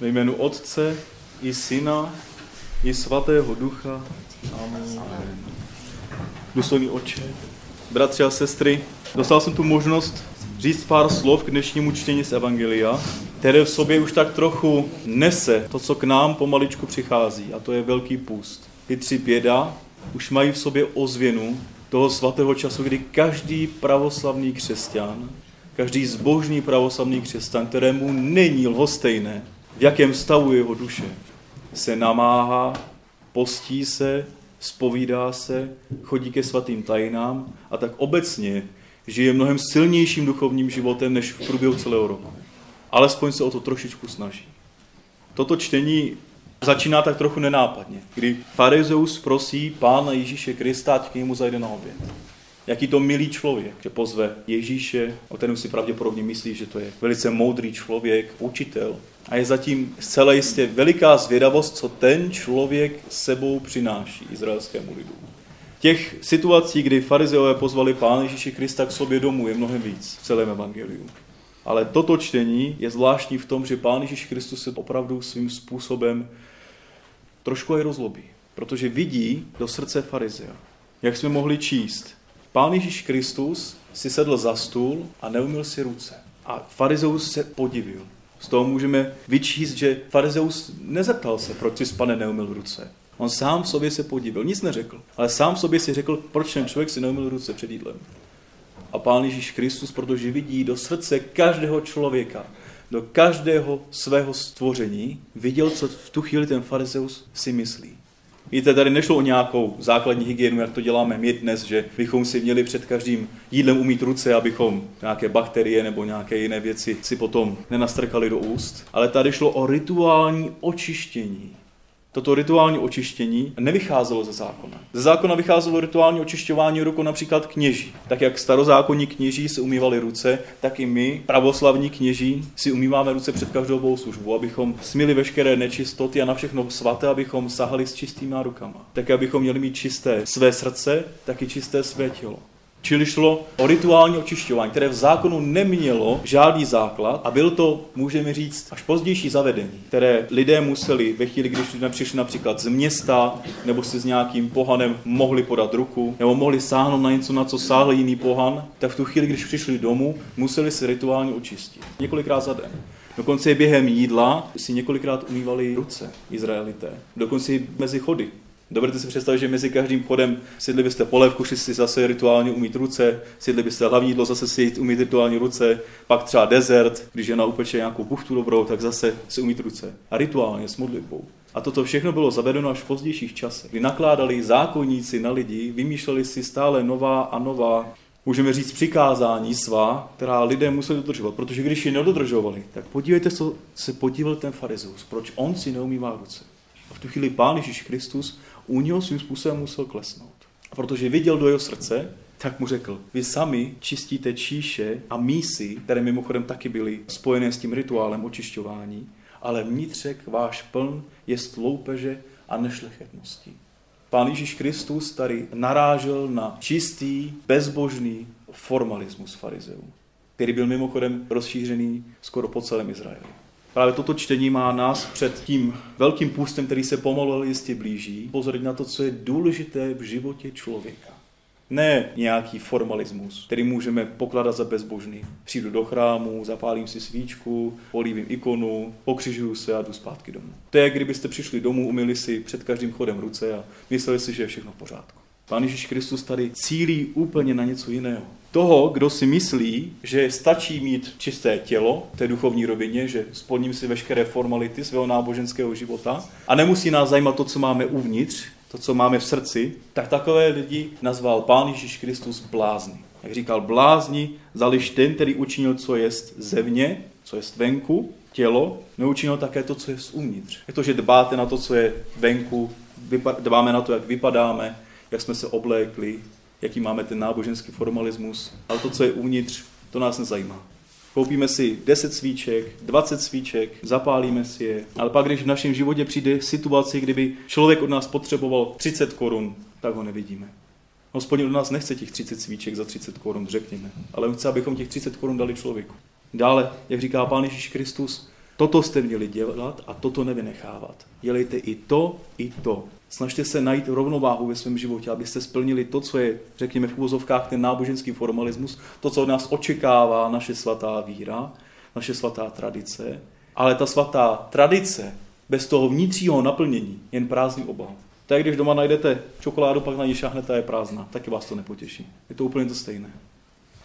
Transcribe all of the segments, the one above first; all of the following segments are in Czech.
Ve jménu Otce i Syna i Svatého Ducha. Amen. Důstojný oče, bratři a sestry, dostal jsem tu možnost říct pár slov k dnešnímu čtení z Evangelia, které v sobě už tak trochu nese to, co k nám pomaličku přichází, a to je velký půst. Ty tři běda už mají v sobě ozvěnu toho svatého času, kdy každý pravoslavný křesťan, každý zbožný pravoslavný křesťan, kterému není lhostejné, v jakém stavu jeho duše, se namáhá, postí se, spovídá se, chodí ke svatým tajinám a tak obecně žije mnohem silnějším duchovním životem než v průběhu celého roku. Alespoň se o to trošičku snaží. Toto čtení začíná tak trochu nenápadně, kdy farizeus prosí pána Ježíše Krista, ať k němu zajde na oběd. Jaký to milý člověk, že pozve Ježíše, o kterém si pravděpodobně myslí, že to je velice moudrý člověk, učitel. A je zatím zcela jistě veliká zvědavost, co ten člověk sebou přináší izraelskému lidu. Těch situací, kdy farizeové pozvali Pána Ježíše Krista k sobě domů, je mnohem víc v celém evangeliu. Ale toto čtení je zvláštní v tom, že Pán Ježíš Kristus se opravdu svým způsobem trošku aj rozlobí, protože vidí do srdce farizea. Jak jsme mohli číst, Pán Ježíš Kristus si sedl za stůl a neumil si ruce. A farizeus se podivil. Z toho můžeme vyčíst, že farizeus nezeptal se, proč si pane neumil ruce. On sám v sobě se podíval, nic neřekl, ale sám v sobě si řekl, proč ten člověk si neumil ruce před jídlem. A Pán Ježíš Kristus, protože vidí do srdce každého člověka, do každého svého stvoření, viděl, co v tu chvíli ten farizeus si myslí. Víte, tady nešlo o nějakou základní hygienu, jak to děláme my dnes, že bychom si měli před každým jídlem umít ruce, abychom nějaké bakterie nebo nějaké jiné věci si potom nenastrkali do úst. Ale tady šlo o rituální očištění toto rituální očištění nevycházelo ze zákona. Ze zákona vycházelo rituální očišťování rukou například kněží. Tak jak starozákonní kněží si umývali ruce, tak i my, pravoslavní kněží, si umýváme ruce před každou bohoslužbu, abychom smili veškeré nečistoty a na všechno svaté, abychom sahali s čistýma rukama. Tak abychom měli mít čisté své srdce, tak i čisté své tělo. Čili šlo o rituální očišťování, které v zákonu nemělo žádný základ a byl to, můžeme říct, až pozdější zavedení, které lidé museli ve chvíli, když přišli například z města nebo si s nějakým pohanem mohli podat ruku nebo mohli sáhnout na něco, na co sáhl jiný pohan, tak v tu chvíli, když přišli domů, museli se rituálně očistit. Několikrát za den. Dokonce i během jídla si několikrát umývali ruce Izraelité. Dokonce i mezi chody. Dovedete si představit, že mezi každým chodem sidli byste polevku, šli si zase rituálně umít ruce, sidli byste hlavní jídlo, zase si umít rituálně ruce, pak třeba desert, když je na upeče nějakou buchtu dobrou, tak zase si umít ruce. A rituálně s modlitbou. A toto všechno bylo zavedeno až v pozdějších časech, kdy nakládali zákonníci na lidi, vymýšleli si stále nová a nová můžeme říct, přikázání svá, která lidé museli dodržovat, protože když ji nedodržovali, tak podívejte, co se podíval ten farizeus, proč on si neumývá ruce. Tu chvíli Pán Ježíš Kristus u něho svým způsobem musel klesnout. A protože viděl do jeho srdce, tak mu řekl, vy sami čistíte číše a mísy, které mimochodem taky byly spojené s tím rituálem očišťování, ale vnitřek váš pln je loupeže a nešlechetnosti. Pán Ježíš Kristus tady narážel na čistý, bezbožný formalismus farizeů, který byl mimochodem rozšířený skoro po celém Izraeli. Právě toto čtení má nás před tím velkým půstem, který se pomalu ale jistě blíží, pozorit na to, co je důležité v životě člověka. Ne nějaký formalismus, který můžeme pokládat za bezbožný. Přijdu do chrámu, zapálím si svíčku, polívím ikonu, pokřižuju se a jdu zpátky domů. To je, kdybyste přišli domů, umili si před každým chodem ruce a mysleli si, že je všechno v pořádku. Pán Ježíš Kristus tady cílí úplně na něco jiného toho, kdo si myslí, že stačí mít čisté tělo, té duchovní rovině, že splním si veškeré formality svého náboženského života a nemusí nás zajímat to, co máme uvnitř, to, co máme v srdci, tak takové lidi nazval Pán Ježíš Kristus blázny. Jak říkal, blázni zališ ten, který učinil, co je zevně, co je venku, tělo, neučinil také to, co je uvnitř. Je to, že dbáte na to, co je venku, dbáme na to, jak vypadáme, jak jsme se oblékli, jaký máme ten náboženský formalismus, ale to, co je uvnitř, to nás nezajímá. Koupíme si 10 svíček, 20 svíček, zapálíme si je, ale pak, když v našem životě přijde situace, kdyby člověk od nás potřeboval 30 korun, tak ho nevidíme. Hospodin od nás nechce těch 30 svíček za 30 korun, řekněme, ale chce, abychom těch 30 korun dali člověku. Dále, jak říká Pán Ježíš Kristus, Toto jste měli dělat a toto nevynechávat. Dělejte i to, i to. Snažte se najít rovnováhu ve svém životě, abyste splnili to, co je, řekněme v úvozovkách, ten náboženský formalismus, to, co od nás očekává naše svatá víra, naše svatá tradice. Ale ta svatá tradice bez toho vnitřního naplnění jen prázdný obal. Tak když doma najdete čokoládu, pak na ní šáhnete a je prázdná, taky vás to nepotěší. Je to úplně to stejné.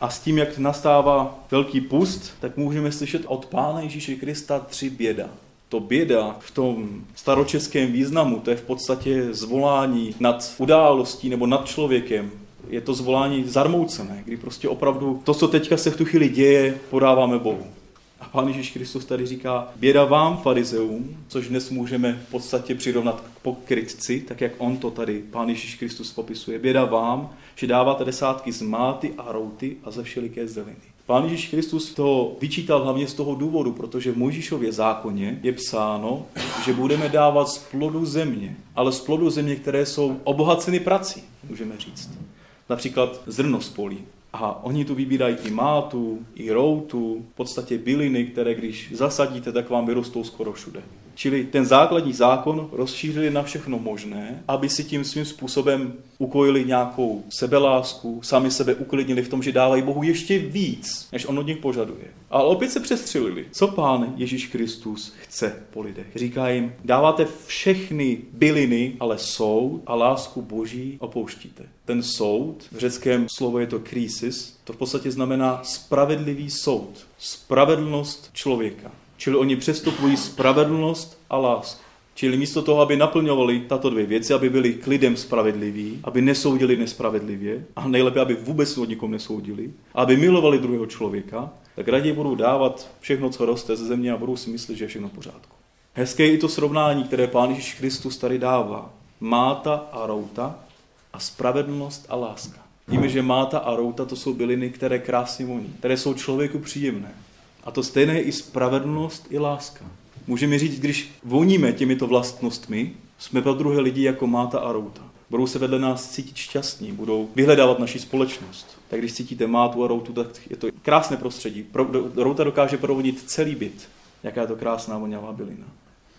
A s tím, jak nastává velký pust, tak můžeme slyšet od Pána Ježíše Krista tři běda. To běda v tom staročeském významu, to je v podstatě zvolání nad událostí nebo nad člověkem. Je to zvolání zarmoucené, kdy prostě opravdu to, co teďka se v tu chvíli děje, podáváme Bohu. A pán Ježíš Kristus tady říká, běda vám, farizeum, což dnes můžeme v podstatě přirovnat k pokrytci, tak jak on to tady, pán Ježíš Kristus popisuje. Běda vám, že dáváte desátky z máty a routy a ze všeliké zeliny. Pán Ježíš Kristus to vyčítal hlavně z toho důvodu, protože v Mojžíšově zákoně je psáno, že budeme dávat z plodu země, ale z plodu země, které jsou obohaceny prací, můžeme říct. Například zrno z polí, a oni tu vybírají i mátu, i routu, v podstatě byliny, které když zasadíte, tak vám vyrostou skoro všude. Čili ten základní zákon rozšířili na všechno možné, aby si tím svým způsobem ukojili nějakou sebelásku, sami sebe uklidnili v tom, že dávají Bohu ještě víc, než on od nich požaduje. Ale opět se přestřelili. Co pán Ježíš Kristus chce po lidech? Říká jim, dáváte všechny byliny, ale soud a lásku Boží opouštíte. Ten soud, v řeckém slovo je to krisis, to v podstatě znamená spravedlivý soud, spravedlnost člověka. Čili oni přestupují spravedlnost a lásku. Čili místo toho, aby naplňovali tato dvě věci, aby byli klidem spravedliví, aby nesoudili nespravedlivě a nejlépe, aby vůbec o nikom nesoudili, aby milovali druhého člověka, tak raději budou dávat všechno, co roste ze země a budou si myslet, že je všechno v pořádku. Hezké je i to srovnání, které Pán Ježíš Kristus tady dává. Máta a routa a spravedlnost a láska. Víme, že máta a routa to jsou byliny, které krásně voní, které jsou člověku příjemné. A to stejné je i spravedlnost, i láska. Můžeme říct, když voníme těmito vlastnostmi, jsme pro druhé lidi jako máta a routa. Budou se vedle nás cítit šťastní, budou vyhledávat naši společnost. Tak když cítíte mátu a routu, tak je to krásné prostředí. Routa dokáže provodit celý byt. Jaká je to krásná voňavá bylina.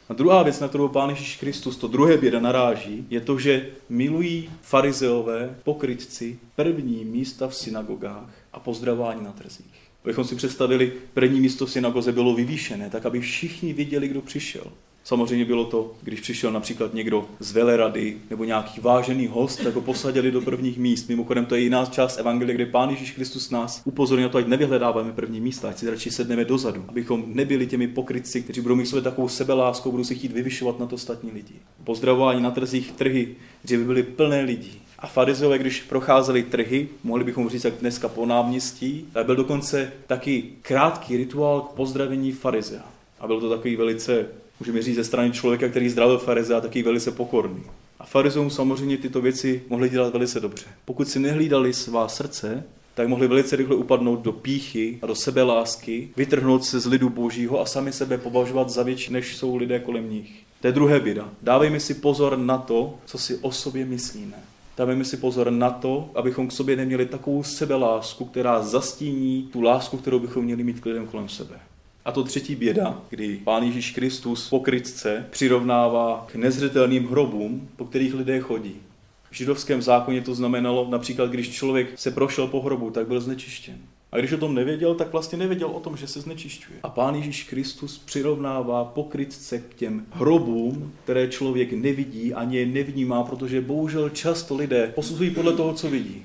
A druhá věc, na kterou Pán Ježíš Kristus, to druhé běda naráží, je to, že milují farizeové, pokrytci, první místa v synagogách a pozdravání na trzích. Abychom si představili, první místo v synagoze bylo vyvýšené, tak aby všichni viděli, kdo přišel. Samozřejmě bylo to, když přišel například někdo z velerady nebo nějaký vážený host, tak ho posadili do prvních míst. Mimochodem to je jiná část Evangelie, kde Pán Ježíš Kristus nás upozorňuje na to, ať nevyhledáváme první místa, ať si radši sedneme dozadu, abychom nebyli těmi pokrytci, kteří budou mít své takovou sebeláskou, budou si chtít vyvyšovat na to ostatní lidi. Pozdravování na trzích trhy, že by byly plné lidí. A farizeové, když procházeli trhy, mohli bychom říct jak dneska po náměstí, tak byl dokonce taky krátký rituál k pozdravení farizea. A byl to takový velice, můžeme říct, ze strany člověka, který zdravil farizea, taky velice pokorný. A farizeům samozřejmě tyto věci mohli dělat velice dobře. Pokud si nehlídali svá srdce, tak mohli velice rychle upadnout do píchy a do sebelásky, vytrhnout se z lidu božího a sami sebe považovat za větší, než jsou lidé kolem nich. To je druhé běda. Dávejme si pozor na to, co si o sobě myslíme. Dávejme si pozor na to, abychom k sobě neměli takovou sebelásku, která zastíní tu lásku, kterou bychom měli mít k lidem kolem sebe. A to třetí běda, kdy Pán Ježíš Kristus pokrytce přirovnává k nezřetelným hrobům, po kterých lidé chodí. V židovském zákoně to znamenalo například, když člověk se prošel po hrobu, tak byl znečištěn. A když o tom nevěděl, tak vlastně nevěděl o tom, že se znečišťuje. A Pán Ježíš Kristus přirovnává pokrytce k těm hrobům, které člověk nevidí ani je nevnímá, protože bohužel často lidé posuzují podle toho, co vidí.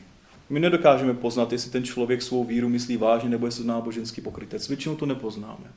My nedokážeme poznat, jestli ten člověk svou víru myslí vážně nebo jestli náboženský pokrytec. Většinou to nepoznáme.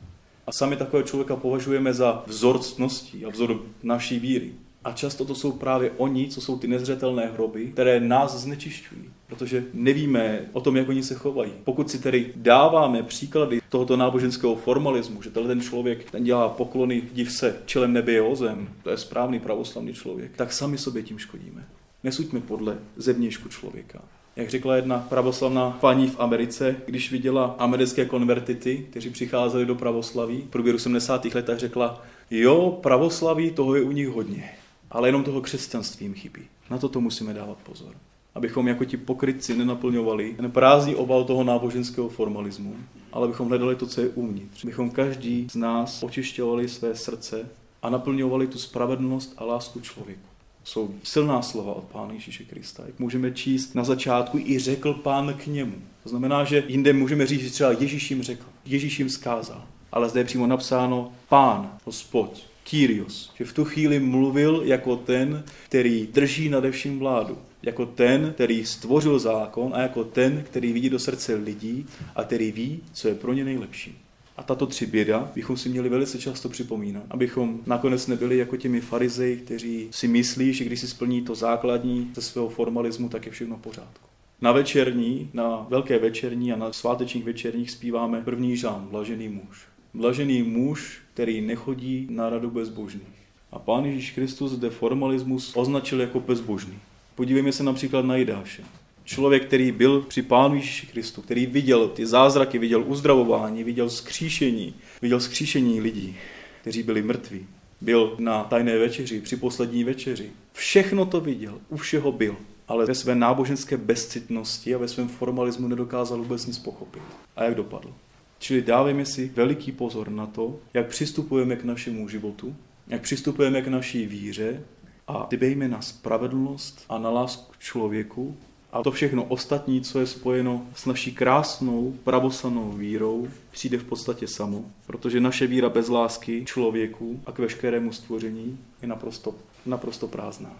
A sami takového člověka považujeme za vzor ctností a vzor naší víry. A často to jsou právě oni, co jsou ty nezřetelné hroby, které nás znečišťují, protože nevíme o tom, jak oni se chovají. Pokud si tedy dáváme příklady tohoto náboženského formalismu, že ten člověk ten dělá poklony, div se, čelem nebe je ozem, to je správný pravoslavný člověk, tak sami sobě tím škodíme. Nesuďme podle zevnějšku člověka. Jak řekla jedna pravoslavná paní v Americe, když viděla americké konvertity, kteří přicházeli do pravoslaví v průběhu 70. let, tak řekla, jo, pravoslaví, toho je u nich hodně ale jenom toho křesťanství jim chybí. Na to to musíme dávat pozor. Abychom jako ti pokrytci nenaplňovali ten prázdný obal toho náboženského formalismu, ale abychom hledali to, co je uvnitř. Abychom každý z nás očišťovali své srdce a naplňovali tu spravedlnost a lásku člověku. Jsou silná slova od Pána Ježíše Krista. Jak můžeme číst na začátku, i řekl Pán k němu. To znamená, že jinde můžeme říct, že třeba Ježíš jim řekl, Ježíš jim zkázal. Ale zde je přímo napsáno Pán, Hospod, Kyrios, že v tu chvíli mluvil jako ten, který drží nade vším vládu, jako ten, který stvořil zákon a jako ten, který vidí do srdce lidí a který ví, co je pro ně nejlepší. A tato tři běda bychom si měli velice často připomínat, abychom nakonec nebyli jako těmi farizeji, kteří si myslí, že když si splní to základní ze svého formalismu, tak je všechno v pořádku. Na večerní, na velké večerní a na svátečních večerních zpíváme první žán, blažený muž. Blažený muž, který nechodí na radu bezbožných. A Pán Ježíš Kristus zde formalismus označil jako bezbožný. Podívejme se například na Jidáše. Člověk, který byl při Pánu Ježíši Kristu, který viděl ty zázraky, viděl uzdravování, viděl skříšení, viděl skříšení lidí, kteří byli mrtví. Byl na tajné večeři, při poslední večeři. Všechno to viděl, u všeho byl, ale ve své náboženské bezcitnosti a ve svém formalismu nedokázal vůbec nic pochopit. A jak dopadl? Čili dávejme si veliký pozor na to, jak přistupujeme k našemu životu, jak přistupujeme k naší víře a dbejme na spravedlnost a na lásku k člověku a to všechno ostatní, co je spojeno s naší krásnou, pravosanou vírou, přijde v podstatě samo, protože naše víra bez lásky člověku a k veškerému stvoření je naprosto, naprosto prázdná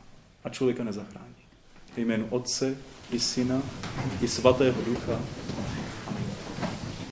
a člověka nezachrání. V jménu Otce i Syna i Svatého Ducha.